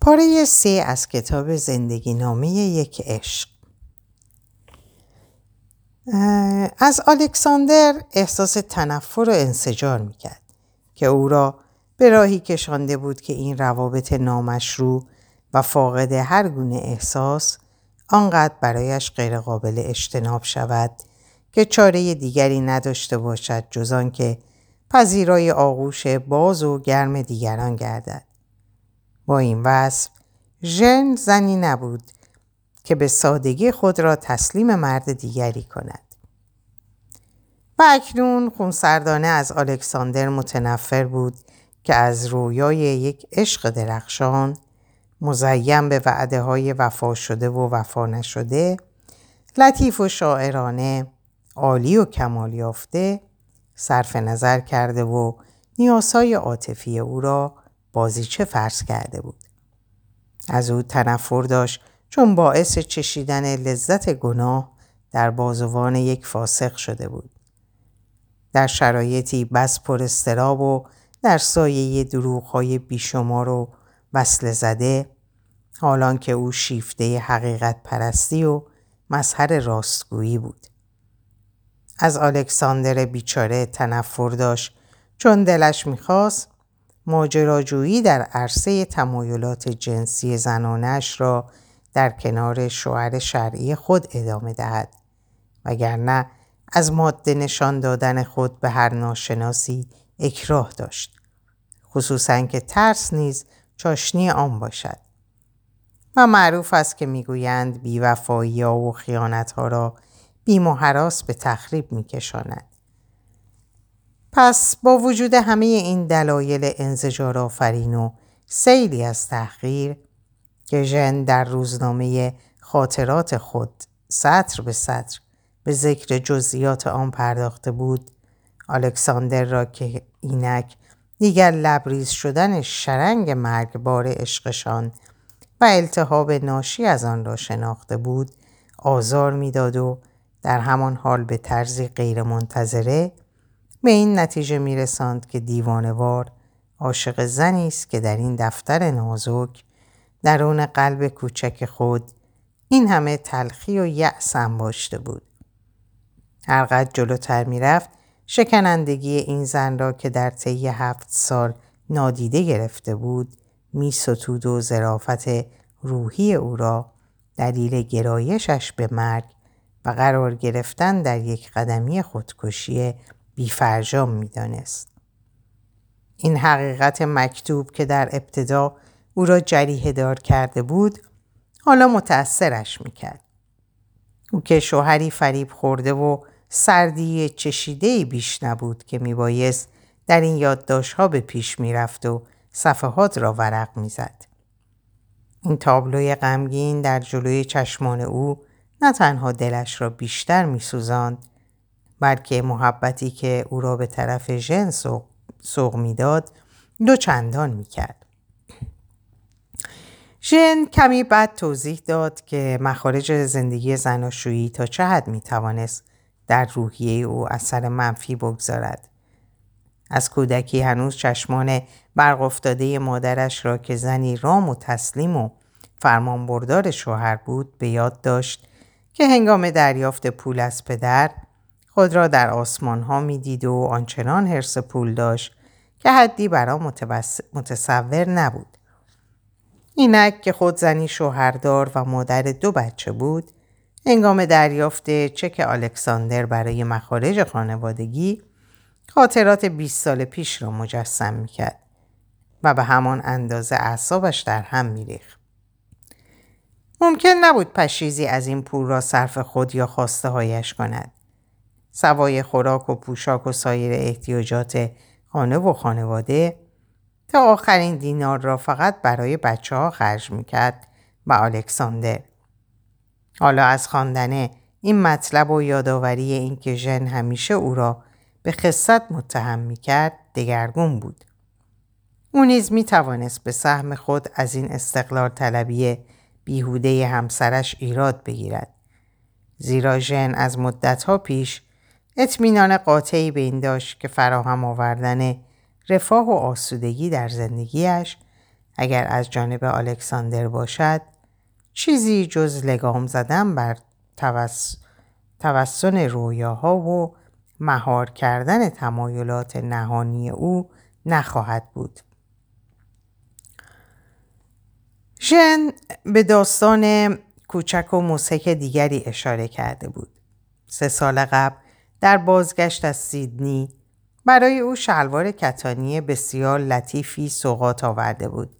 پاره سه از کتاب زندگی نامه یک عشق از الکساندر احساس تنفر و انسجار می‌کرد که او را به راهی کشانده بود که این روابط نامشروع و فاقد هر گونه احساس آنقدر برایش غیرقابل اجتناب شود که چاره دیگری نداشته باشد جز که پذیرای آغوش باز و گرم دیگران گردد. با این وصف ژن زنی نبود که به سادگی خود را تسلیم مرد دیگری کند. و اکنون خونسردانه از الکساندر متنفر بود که از رویای یک عشق درخشان مزیم به وعده های وفا شده و وفا نشده لطیف و شاعرانه عالی و کمال یافته صرف نظر کرده و نیازهای عاطفی او را بازیچه فرض کرده بود. از او تنفر داشت چون باعث چشیدن لذت گناه در بازوان یک فاسق شده بود. در شرایطی بس پر استراب و در سایه دروغهای بیشمار و وصل زده حالان که او شیفته حقیقت پرستی و مظهر راستگویی بود. از الکساندر بیچاره تنفر داشت چون دلش می‌خواست ماجراجویی در عرصه تمایلات جنسی زنانش را در کنار شوهر شرعی خود ادامه دهد وگرنه از ماده نشان دادن خود به هر ناشناسی اکراه داشت خصوصا که ترس نیز چاشنی آن باشد. و معروف است که می‌گویند بیوفایی ها و خیانت ها را بیم و حراس به تخریب میکشاند. پس با وجود همه این دلایل انزجار آفرین و سیلی از تحقیر که ژن در روزنامه خاطرات خود سطر به سطر به ذکر جزئیات آن پرداخته بود الکساندر را که اینک دیگر لبریز شدن شرنگ مرگبار عشقشان و التهاب ناشی از آن را شناخته بود آزار می‌داد و در همان حال به طرزی غیرمنتظره به این نتیجه میرساند که دیوانوار عاشق زنی است که در این دفتر نازک درون قلب کوچک خود این همه تلخی و یأس انباشته بود. هرقدر جلوتر می‌رفت شکنندگی این زن را که در طی هفت سال نادیده گرفته بود می ستود و زرافت روحی او را دلیل گرایشش به مرگ و قرار گرفتن در یک قدمی خودکشی بیفرجام می‌دانست. این حقیقت مکتوب که در ابتدا او را جریه دار کرده بود حالا متأثرش می‌کرد. او که شوهری فریب خورده و سردی چشیده بیش نبود که میبایست در این یادداشتها به پیش می‌رفت و صفحات را ورق می‌زد. این تابلوی غمگین در جلوی چشمان او نه تنها دلش را بیشتر میسوزاند بلکه محبتی که او را به طرف ژن سوق می‌داد دو چندان می‌کرد. ژن کمی بعد توضیح داد که مخارج زندگی زناشویی تا چه حد می‌توانست در روحیه او اثر منفی بگذارد. از کودکی هنوز چشمان برق افتاده مادرش را که زنی رام و تسلیم و فرمانبردار شوهر بود به یاد داشت که هنگام دریافت پول از پدر خود را در آسمان ها می دید و آنچنان حرس پول داشت که حدی برا متصور نبود. اینک که خود زنی شوهردار و مادر دو بچه بود هنگام دریافت چک الکساندر برای مخارج خانوادگی خاطرات 20 سال پیش را مجسم می‌کرد و به همان اندازه اعصابش در هم میریخت. ممکن نبود پشیزی از این پول را صرف خود یا خواسته هایش کند. سوای خوراک و پوشاک و سایر احتیاجات خانه و خانواده تا آخرین دینار را فقط برای بچه ها خرج می‌کرد و الکساندر. حالا از خواندن این مطلب و یادآوری اینکه ژن همیشه او را به خصت متهم می‌کرد دگرگون بود. او نیز می توانست به سهم خود از این استقلال طلبی بیهوده همسرش ایراد بگیرد. زیرا ژن از مدتها پیش اطمینان قاطعی به این داشت که فراهم آوردن رفاه و آسودگی در زندگیش اگر از جانب الکساندر باشد چیزی جز لگام زدن بر توس... توسن رویاها و مهار کردن تمایلات نهانی او نخواهد بود. ژن به داستان کوچک و موسیک دیگری اشاره کرده بود. سه سال قبل در بازگشت از سیدنی برای او شلوار کتانی بسیار لطیفی سوقات آورده بود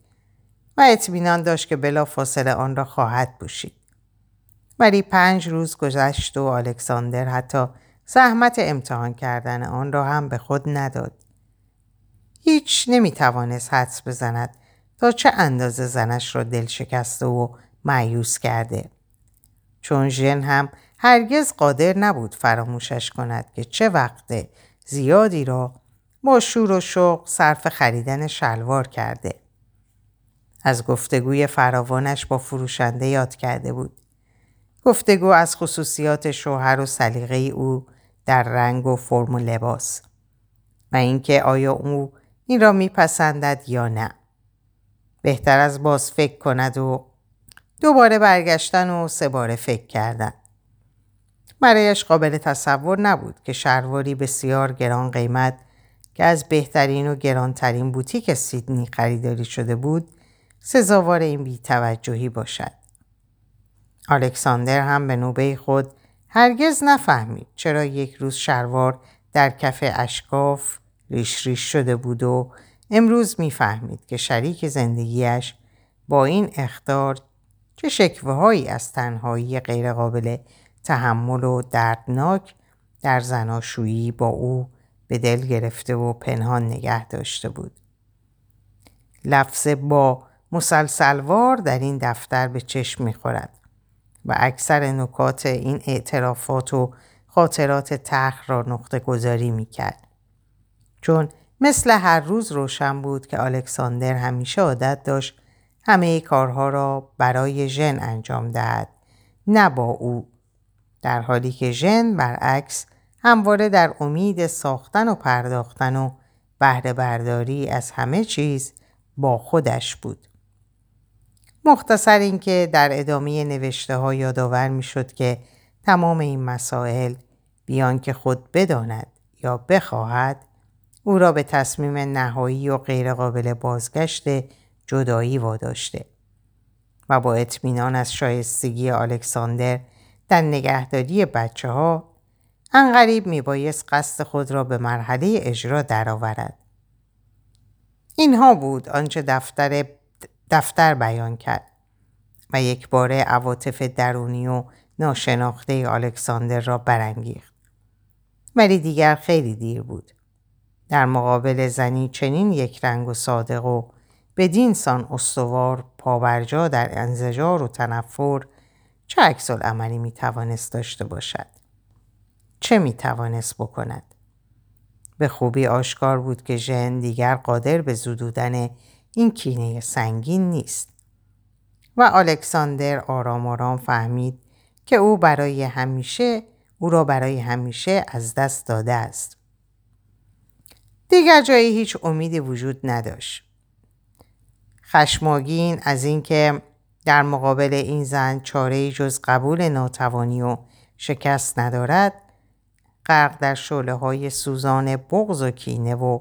و اطمینان داشت که بلا فاصله آن را خواهد پوشید. ولی پنج روز گذشت و الکساندر حتی زحمت امتحان کردن آن را هم به خود نداد. هیچ نمی توانست حدس بزند تا چه اندازه زنش را دل شکسته و معیوس کرده. چون ژن هم هرگز قادر نبود فراموشش کند که چه وقت زیادی را با شور و شوق صرف خریدن شلوار کرده. از گفتگوی فراوانش با فروشنده یاد کرده بود. گفتگو از خصوصیات شوهر و سلیقه او در رنگ و فرم و لباس و اینکه آیا او این را میپسندد یا نه. بهتر از باز فکر کند و دوباره برگشتن و سه باره فکر کردن. برایش قابل تصور نبود که شلواری بسیار گران قیمت که از بهترین و گرانترین بوتیک سیدنی خریداری شده بود سزاوار این بیتوجهی باشد. الکساندر هم به نوبه خود هرگز نفهمید چرا یک روز شلوار در کف اشکاف ریش ریش شده بود و امروز می‌فهمید که شریک زندگیش با این اختار چه شکوه هایی از تنهایی غیرقابل تحمل و دردناک در زناشویی با او به دل گرفته و پنهان نگه داشته بود. لفظ با مسلسلوار در این دفتر به چشم می‌خورد و اکثر نکات این اعترافات و خاطرات تخ را نقطه گذاری می‌کرد. چون مثل هر روز روشن بود که الکساندر همیشه عادت داشت همه کارها را برای ژن انجام دهد نه با او در حالی که ژن برعکس همواره در امید ساختن و پرداختن و بهره برداری از همه چیز با خودش بود. مختصر اینکه در ادامه نوشته ها یادآور می شد که تمام این مسائل بیان که خود بداند یا بخواهد او را به تصمیم نهایی و غیرقابل بازگشت جدایی واداشته و با اطمینان از شایستگی الکساندر در نگهداری بچه ها انقریب می بایست قصد خود را به مرحله اجرا درآورد. اینها بود آنچه دفتر, دفتر بیان کرد و یک باره عواطف درونی و ناشناخته الکساندر را برانگیخت. ولی دیگر خیلی دیر بود. در مقابل زنی چنین یک رنگ و صادق و بدین سان استوار پابرجا در انزجار و تنفر چه عکس عملی می توانست داشته باشد؟ چه می توانست بکند؟ به خوبی آشکار بود که ژن دیگر قادر به زدودن این کینه سنگین نیست. و الکساندر آرام آرام فهمید که او برای همیشه او را برای همیشه از دست داده است. دیگر جایی هیچ امیدی وجود نداشت. خشماگین از اینکه در مقابل این زن چاره جز قبول ناتوانی و شکست ندارد غرق در شعله های سوزان بغض و کینه و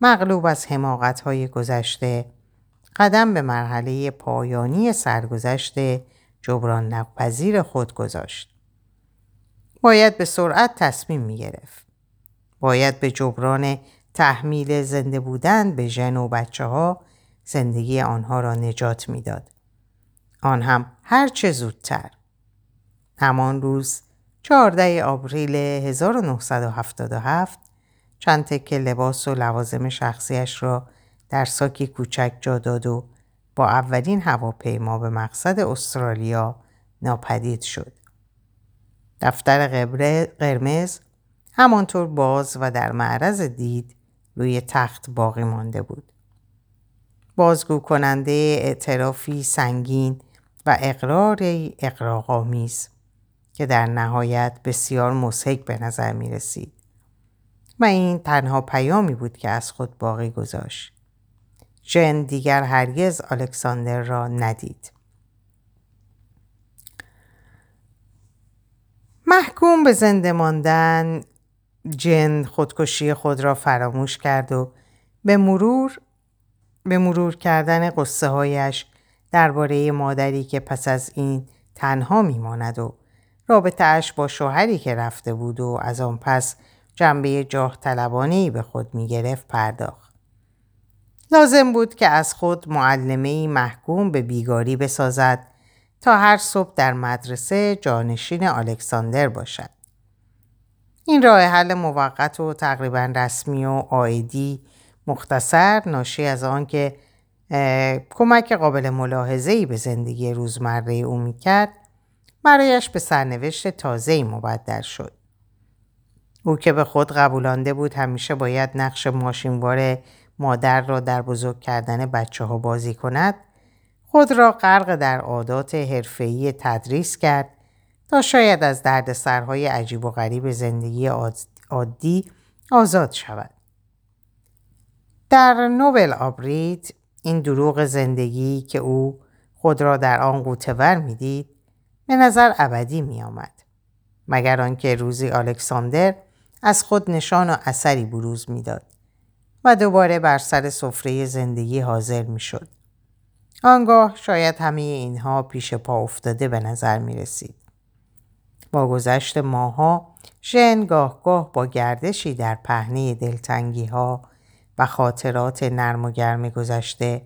مغلوب از حماقت های گذشته قدم به مرحله پایانی سرگذشت جبران نپذیر خود گذاشت. باید به سرعت تصمیم می گرفت. باید به جبران تحمیل زنده بودن به ژن و بچه ها زندگی آنها را نجات می‌داد. آن هم هر چه زودتر. همان روز 14 آوریل 1977 چند تکه لباس و لوازم شخصیش را در ساکی کوچک جا داد و با اولین هواپیما به مقصد استرالیا ناپدید شد. دفتر قرمز همانطور باز و در معرض دید روی تخت باقی مانده بود. بازگو کننده اعترافی سنگین و اقراری اقراغامیز که در نهایت بسیار مسحک به نظر می رسید. و این تنها پیامی بود که از خود باقی گذاشت. ژن دیگر هرگز الکساندر را ندید. محکوم به زنده ماندن جن خودکشی خود را فراموش کرد و به مرور به مرور کردن قصه هایش درباره مادری که پس از این تنها میماند و رابطهاش با شوهری که رفته بود و از آن پس جنبه جاه طلبانه به خود می گرفت پرداخت. لازم بود که از خود معلمه محکوم به بیگاری بسازد تا هر صبح در مدرسه جانشین الکساندر باشد. این راه حل موقت و تقریبا رسمی و آیدی مختصر ناشی از آن که کمک قابل ملاحظه‌ای به زندگی روزمره او می‌کرد برایش به سرنوشت تازه‌ای مبدل شد. او که به خود قبولانده بود همیشه باید نقش ماشینوار مادر را در بزرگ کردن بچه ها بازی کند خود را غرق در عادات حرفه‌ای تدریس کرد تا شاید از دردسرهای عجیب و غریب زندگی عادی آزاد شود. در نوبل آبرید این دروغ زندگی که او خود را در آن قوتور می‌دید به نظر ابدی می آمد. مگر آنکه روزی الکساندر از خود نشان و اثری بروز می‌داد و دوباره بر سر سفره زندگی حاضر می شد. آنگاه شاید همه اینها پیش پا افتاده به نظر می رسید. با گذشت ماها ژن گاه گاه با گردشی در پهنه دلتنگی ها و خاطرات نرم و گرم گذشته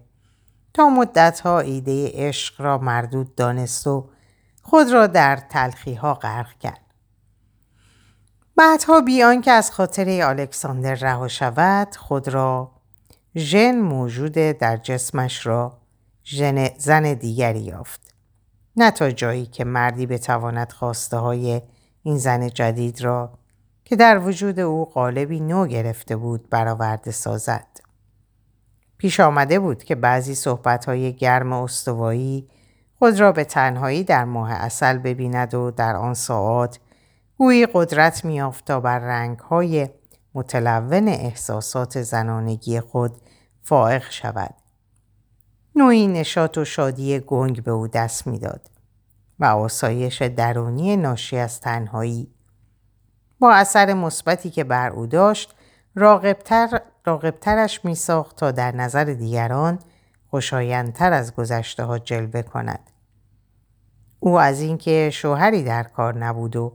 تا مدتها ایده عشق را مردود دانست و خود را در تلخی ها غرق کرد. بعدها بیان که از خاطر الکساندر رها شود خود را ژن موجود در جسمش را زن دیگری یافت. نه تا جایی که مردی بتواند خواسته های این زن جدید را که در وجود او قالبی نو گرفته بود برآورده سازد. پیش آمده بود که بعضی صحبتهای گرم استوایی خود را به تنهایی در ماه اصل ببیند و در آن ساعات گویی قدرت میافت تا بر رنگهای متلون احساسات زنانگی خود فائق شود. نوعی نشاط و شادی گنگ به او دست می‌داد و آسایش درونی ناشی از تنهایی با اثر مثبتی که بر او داشت راقبتر راقبترش می ساخت تا در نظر دیگران خوشایندتر از گذشته ها جلوه کند. او از اینکه شوهری در کار نبود و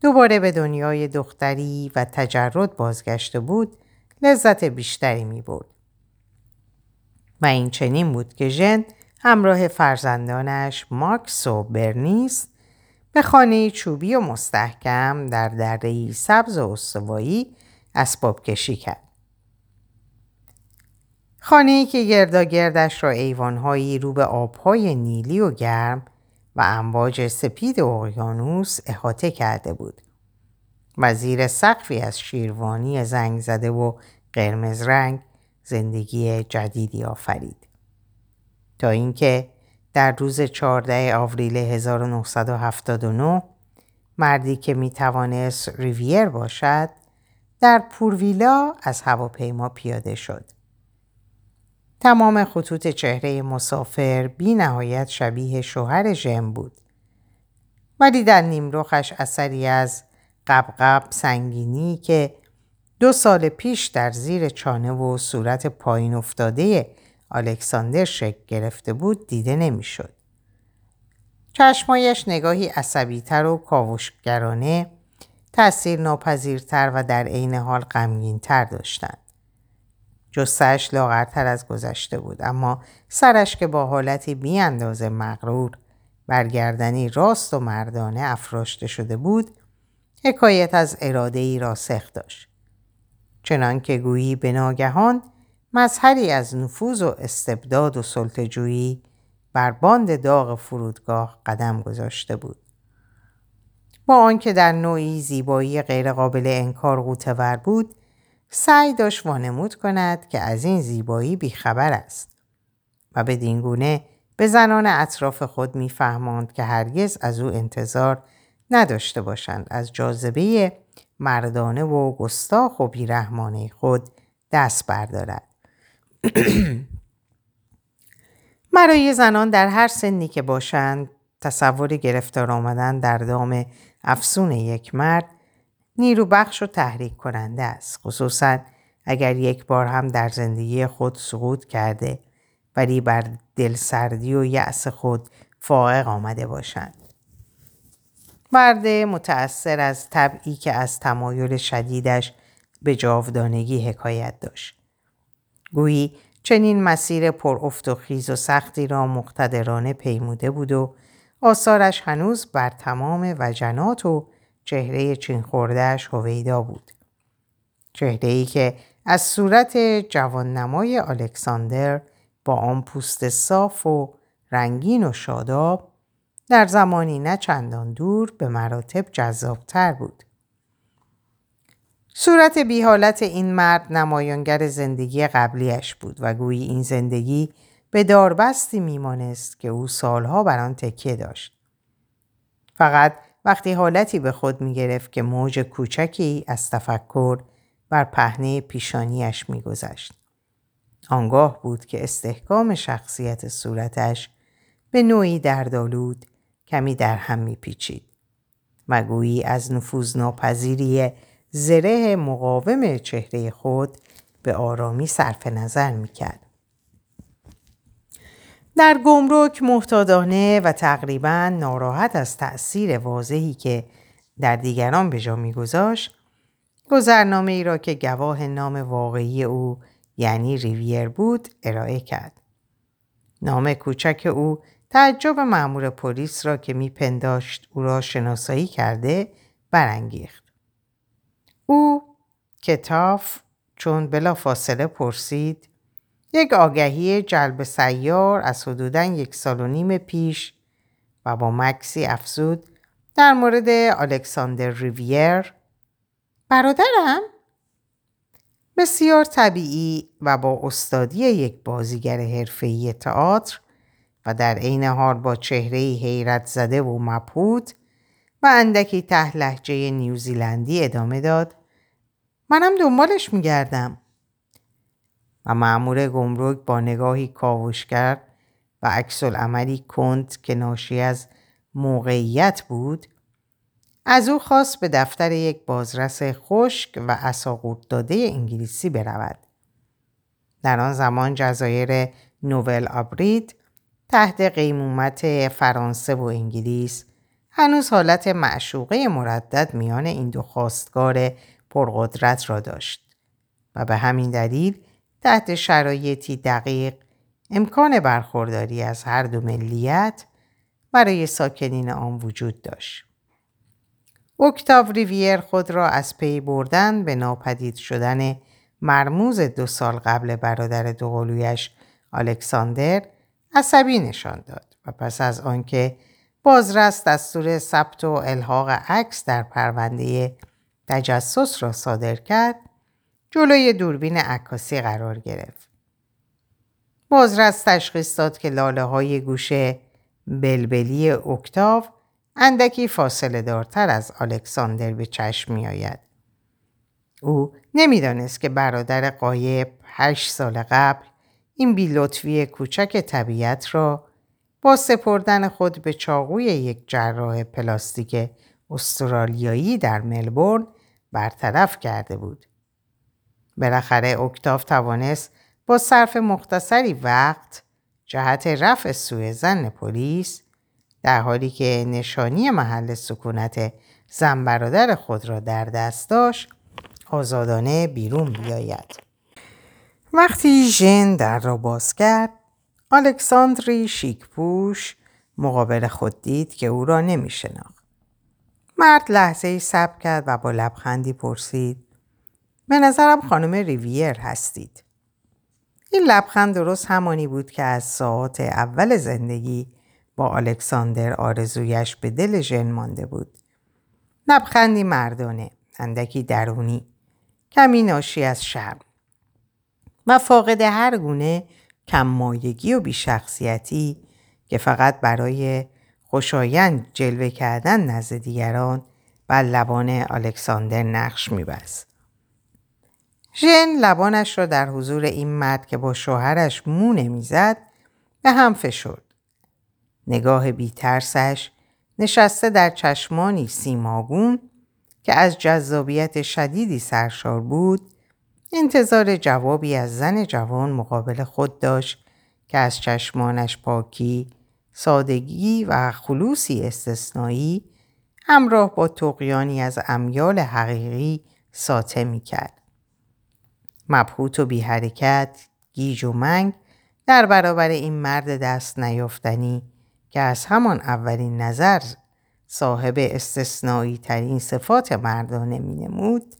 دوباره به دنیای دختری و تجرد بازگشته بود لذت بیشتری می بود. و این چنین بود که ژن همراه فرزندانش ماکس و برنیس به خانه چوبی و مستحکم در دره سبز و استوایی اسباب کشی کرد. خانه که گردا گردش را ایوانهایی رو به آبهای نیلی و گرم و امواج سپید اقیانوس احاطه کرده بود و زیر سقفی از شیروانی زنگ زده و قرمز رنگ زندگی جدیدی آفرید تا اینکه در روز 14 آوریل 1979 مردی که می توانست ریویر باشد در پورویلا از هواپیما پیاده شد. تمام خطوط چهره مسافر بی نهایت شبیه شوهر ژم بود. ولی در نیمروخش اثری از قبقب سنگینی که دو سال پیش در زیر چانه و صورت پایین افتاده الکساندر شکل گرفته بود دیده نمی‌شد. چشمایش نگاهی عصبیتر و کاوشگرانه تأثیر ناپذیرتر و در عین حال غمگینتر داشتند. جستش لاغرتر از گذشته بود اما سرش که با حالتی بی اندازه مغرور برگردنی راست و مردانه افراشته شده بود حکایت از اراده ای راسخ داشت. چنان که گویی به ناگهان مظهری از نفوذ و استبداد و سلطجویی بر باند داغ فرودگاه قدم گذاشته بود. با آنکه در نوعی زیبایی غیرقابل انکار قوتور بود سعی داشت وانمود کند که از این زیبایی بیخبر است و به دینگونه به زنان اطراف خود میفهماند که هرگز از او انتظار نداشته باشند از جاذبه مردانه و گستاخ و بیرحمانه خود دست بردارد. برای زنان در هر سنی که باشند تصور گرفتار آمدن در دام افسون یک مرد نیرو بخش و تحریک کننده است خصوصا اگر یک بار هم در زندگی خود سقوط کرده ولی بر دلسردی و یأس خود فائق آمده باشند. مرد متأثر از طبعی که از تمایل شدیدش به جاودانگی حکایت داشت. گویی چنین مسیر پر افت و خیز و سختی را مقتدرانه پیموده بود و آثارش هنوز بر تمام وجنات و چهره چین خوردهش هویدا بود. چهره ای که از صورت جواننمای الکساندر با آن پوست صاف و رنگین و شاداب در زمانی نه چندان دور به مراتب جذابتر بود. صورت بی حالت این مرد نمایانگر زندگی قبلیش بود و گویی این زندگی به داربستی میمانست که او سالها بر آن تکیه داشت. فقط وقتی حالتی به خود می گرفت که موج کوچکی از تفکر بر پهنه پیشانیش میگذشت. آنگاه بود که استحکام شخصیت صورتش به نوعی دردالود کمی در هم میپیچید و از نفوذ ناپذیری زره مقاوم چهره خود به آرامی صرف نظر می‌کرد. در گمرک محتادانه و تقریبا ناراحت از تأثیر واضحی که در دیگران به جا میگذاشت گذرنامه ای را که گواه نام واقعی او یعنی ریویر بود ارائه کرد. نام کوچک او تعجب مأمور پلیس را که میپنداشت او را شناسایی کرده برانگیخت. او کتاب چون بلا فاصله پرسید یک آگهی جلب سیار از حدودا یک سال و نیم پیش و با مکسی افزود در مورد الکساندر ریویر. برادرم؟ بسیار طبیعی و با استادی یک بازیگر حرفه‌ای تئاتر و در عین حال با چهره حیرت زده و مبهوت و اندکی ته لحجه نیوزیلندی ادامه داد. منم دنبالش میگردم و معمور گمرک با نگاهی کاوشگر و عکس عملی کند که ناشی از موقعیت بود از او خواست به دفتر یک بازرس خشک و اساقورت داده انگلیسی برود. در آن زمان جزایر نوول آبرید تحت قیمومت فرانسه و انگلیس هنوز حالت معشوقه مردد میان این دو خواستگار پرقدرت را داشت و به همین دلیل تحت شرایطی دقیق امکان برخورداری از هر دو ملیت برای ساکنین آن وجود داشت. اکتاو ریویر خود را از پی بردن به ناپدید شدن مرموز دو سال قبل برادر دوقلویش الکساندر عصبی نشان داد و پس از آنکه بازرس دستور ثبت و الحاق عکس در پرونده تجسس را صادر کرد جلوی دوربین عکاسی قرار گرفت. بازرس تشخیص داد که لاله های گوشه بلبلی اکتاو اندکی فاصله دارتر از الکساندر به چشم می آید. او نمی‌دانست که برادر قایب هشت سال قبل این بیلطفی کوچک طبیعت را با سپردن خود به چاقوی یک جراح پلاستیک استرالیایی در ملبورن برطرف کرده بود. بالاخره اکتاف توانست با صرف مختصری وقت جهت رفع سوء زن پلیس در حالی که نشانی محل سکونت زن برادر خود را در دست داشت آزادانه بیرون بیاید. وقتی ژن در را باز کرد الکساندری شیکپوش مقابل خود دید که او را نمی. مرد لحظه ای سب کرد و با لبخندی پرسید به نظرم خانم ریویر هستید. این لبخند درست همانی بود که از ساعت اول زندگی با الکساندر آرزویش به دل ژن مانده بود. لبخندی مردانه، اندکی درونی، کمی ناشی از شرم و فاقد هر گونه کممایگی و بیشخصیتی که فقط برای خوشایند جلوه کردن نزد دیگران و لبان الکساندر نقش میبست. ژن لبانش را در حضور این مرد که با شوهرش مو نمی‌زد به هم فشرد. نگاه بیترسش نشسته در چشمانی سیماگون که از جذابیت شدیدی سرشار بود انتظار جوابی از زن جوان مقابل خود داشت که از چشمانش پاکی، سادگی و خلوصی استثنایی همراه با تقیانی از امیال حقیقی ساته می کرد. مبهوت و بی حرکت، گیج و منگ در برابر این مرد دست نیافتنی که از همان اولین نظر صاحب استثنایی ترین صفات مردانه می نمود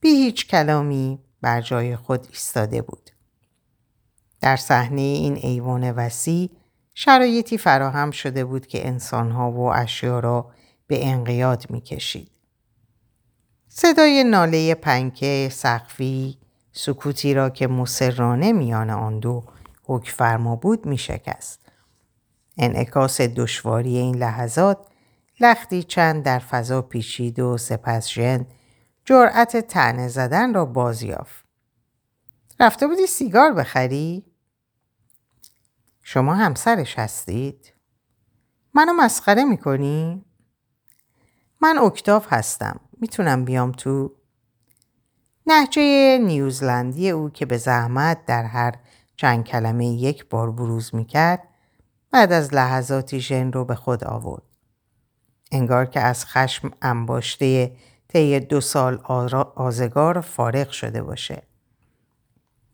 بی هیچ کلامی بر جای خود ایستاده بود. در صحنه این ایوان وسیع شرایطی فراهم شده بود که انسانها و اشیا را به انقیاد می کشید. صدای ناله پنکه سقفی سکوتی را که مسررانه میان آن دو حک فرما بود می شکست. انعکاس دشواری این لحظات لختی چند در فضا پیچید و سپس ژن جرأت تنه زدن را بازیافت. رفته بودی سیگار بخری؟ شما همسرش هستید؟ منو مسخره می‌کنی؟ من اکتاف هستم. می‌تونم بیام تو؟ نهجه نیوزلندی او که به زحمت در هر چند کلمه یک بار بروز می‌کرد بعد از لحظاتی ژن رو به خود آورد. انگار که از خشم انباشته طی دو سال آزگار فارغ شده باشه.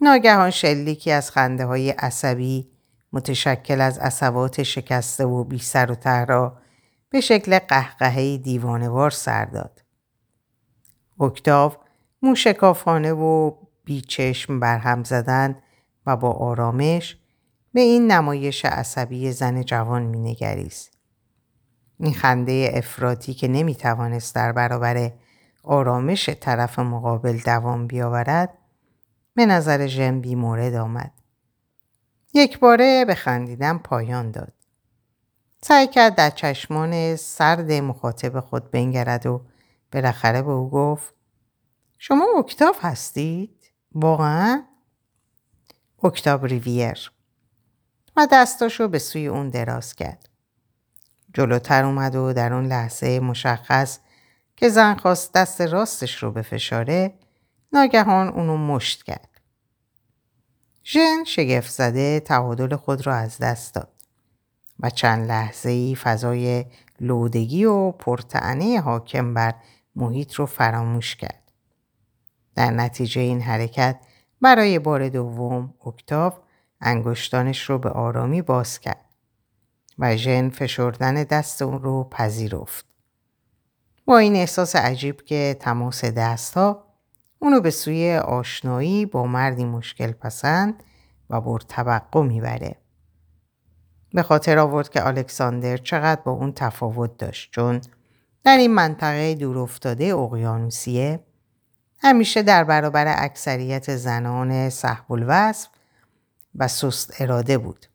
ناگهان شلیکی از خنده های عصبی متشکل از عصبات شکسته و بی سر و ته را به شکل قهقهه دیوانوار سر داد. اکتاو موشکافانه و بیچشم برهم زدن و با آرامش به این نمایش عصبی زن جوان مینگریست. این خنده افراطی که نمی‌توانست در برابر آرامش طرف مقابل دوام بیاورد به نظر ژن مورد آمد. یک باره به خندیدن پایان داد. سعی کرد در چشمان سرد مخاطب خود بنگرد و بالاخره به او گفت شما اکتاف هستید؟ واقعا؟ اکتاب ریویر و دستاشو به سوی اون دراز کرد. جلوتر اومد و در اون لحظه مشخص که زن خواست دست راستش رو به فشاره ناگهان اونو مشت کرد. ژن شگفت زده تعادل خود را از دست داد و چند لحظه ای فضای لودگی و پرتعنه حاکم بر محیط رو فراموش کرد. در نتیجه این حرکت برای بار دوم اکتاف انگشتانش رو به آرامی باز کرد و ژن فشردن دست اون رو پذیرفت. با این احساس عجیب که تماس دستها اونو به سوی آشنایی با مردی مشکل پسند و بر توقع می‌بره. به خاطر آورد که الکساندر چقدر با اون تفاوت داشت چون در این منطقه دور افتاده اقیانوسیه همیشه در برابر اکثریت زنان صحب الوصف و سست اراده بود.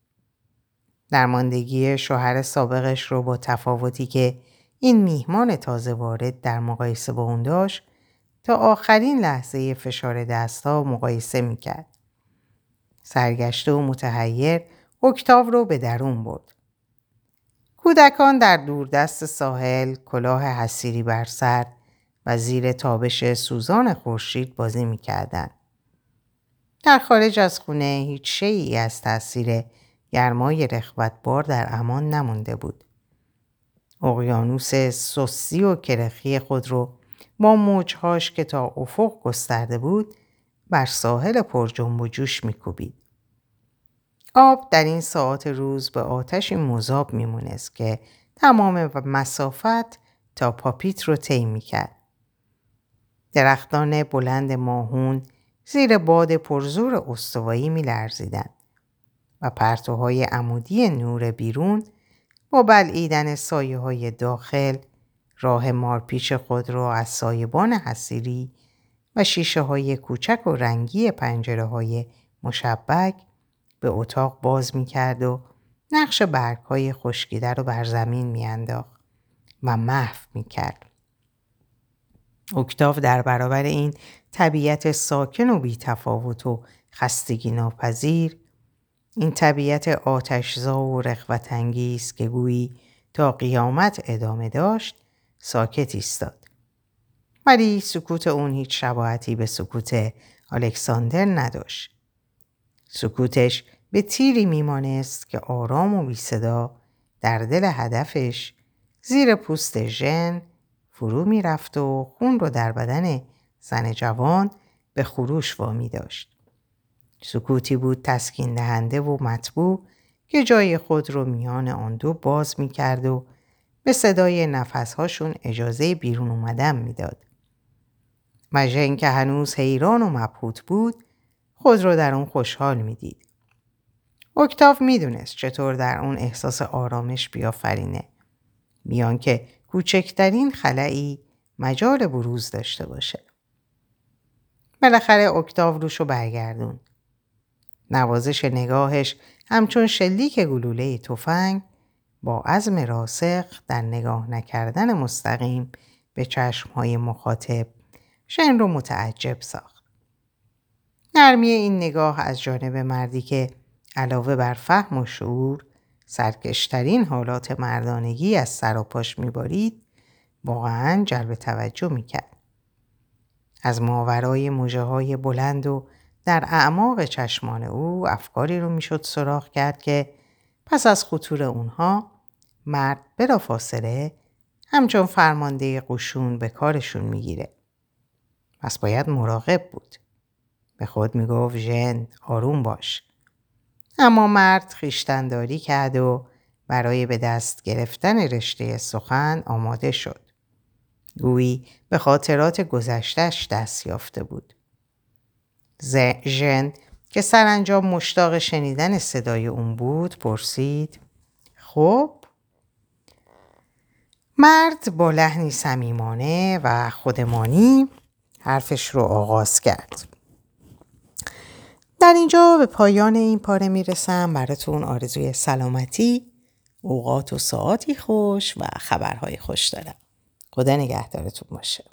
درماندگی شوهر سابقش رو با تفاوتی که این میهمان تازه وارد در مقایسه با اون داشت تا آخرین لحظه فشار دستها مقایسه می‌کرد. سرگشته و متحیر اکتاو رو به درون برد. کودکان در دوردست ساحل کلاه حسیری بر سر و زیر تابش سوزان خورشید بازی می‌کردند. در خارج از خونه هیچ شیعی از تاثیر گرمای رخوتبار در امان نمونده بود. اقیانوس سوسی و کرخی خود رو با موجهاش که تا افق گسترده بود بر ساحل پر جنب و جوش میکوبید. آب در این ساعت روز به آتشی مذاب میمونست که تمام مسافت تا پاپیت رو طی می‌کرد. درختان بلند ماهون زیر باد پرزور استوایی میلرزیدند و پرتوهای عمودی نور بیرون با بلعیدن سایه های داخل راه مارپیچ خود را از سایبان حسیری و شیشه های کوچک و رنگی پنجره های مشبک به اتاق باز می کرد و نقش برگ های خشکیده رو بر زمین می انداخت و محو می کرد. اکتاف در برابر این طبیعت ساکن و بیتفاوت و خستگی ناپذیر این طبیعت آتشزا و رخوت انگیز که گویی تا قیامت ادامه داشت ساکت ایستاد. ولی سکوت اون هیچ شباهتی به سکوت الکساندر نداشت. سکوتش به تیری میمانست که آرام و بی صدا در دل هدفش زیر پوست ژن فرو می‌رفت و خون رو در بدن زن جوان به خروش وامی داشت. سکوتی بود تسکین دهنده و مطبوع که جای خود رو میان آن دو باز می کرد و به صدای نفسهاشون اجازه بیرون اومدن می‌داد. مژن که هنوز حیران و مبهوت بود خود رو در اون خوشحال می‌دید. اکتاف می‌دونست چطور در اون احساس آرامش بیافرینه. میان که کوچکترین خلایی مجال بروز داشته باشه. بالاخره اکتاو روشو برگردون. نوازش نگاهش همچون شلیک گلوله تفنگ با عزم راسخ در نگاه نکردن مستقیم به چشمهای مخاطب شن رو متعجب ساخت. نرمی این نگاه از جانب مردی که علاوه بر فهم و شعور سرکشترین حالات مردانگی از سر و پاش میبارید واقعا جلب توجه می‌کرد. از ماورای موجه های بلند و در اعماق چشمان او افکاری رو می‌شد سراخ کرد که پس از خطور اونها مرد بلا فاصله همچون فرمانده قشون به کارشون می‌گیره. پس باید مراقب بود. به خود می‌گفت ژن آروم باش. اما مرد خیشتنداری کرد و برای به دست گرفتن رشته سخن آماده شد. گویی به خاطرات گذشتش دست یافته بود. ژن که سرانجام مشتاق شنیدن صدای اون بود پرسید خب مرد با لحنی صمیمانه و خودمانی حرفش رو آغاز کرد. در اینجا به پایان این پاره می‌رسم. براتون آرزوی سلامتی اوقات و ساعتی خوش و خبرهای خوش دارم. خدا نگهدارتون باشه.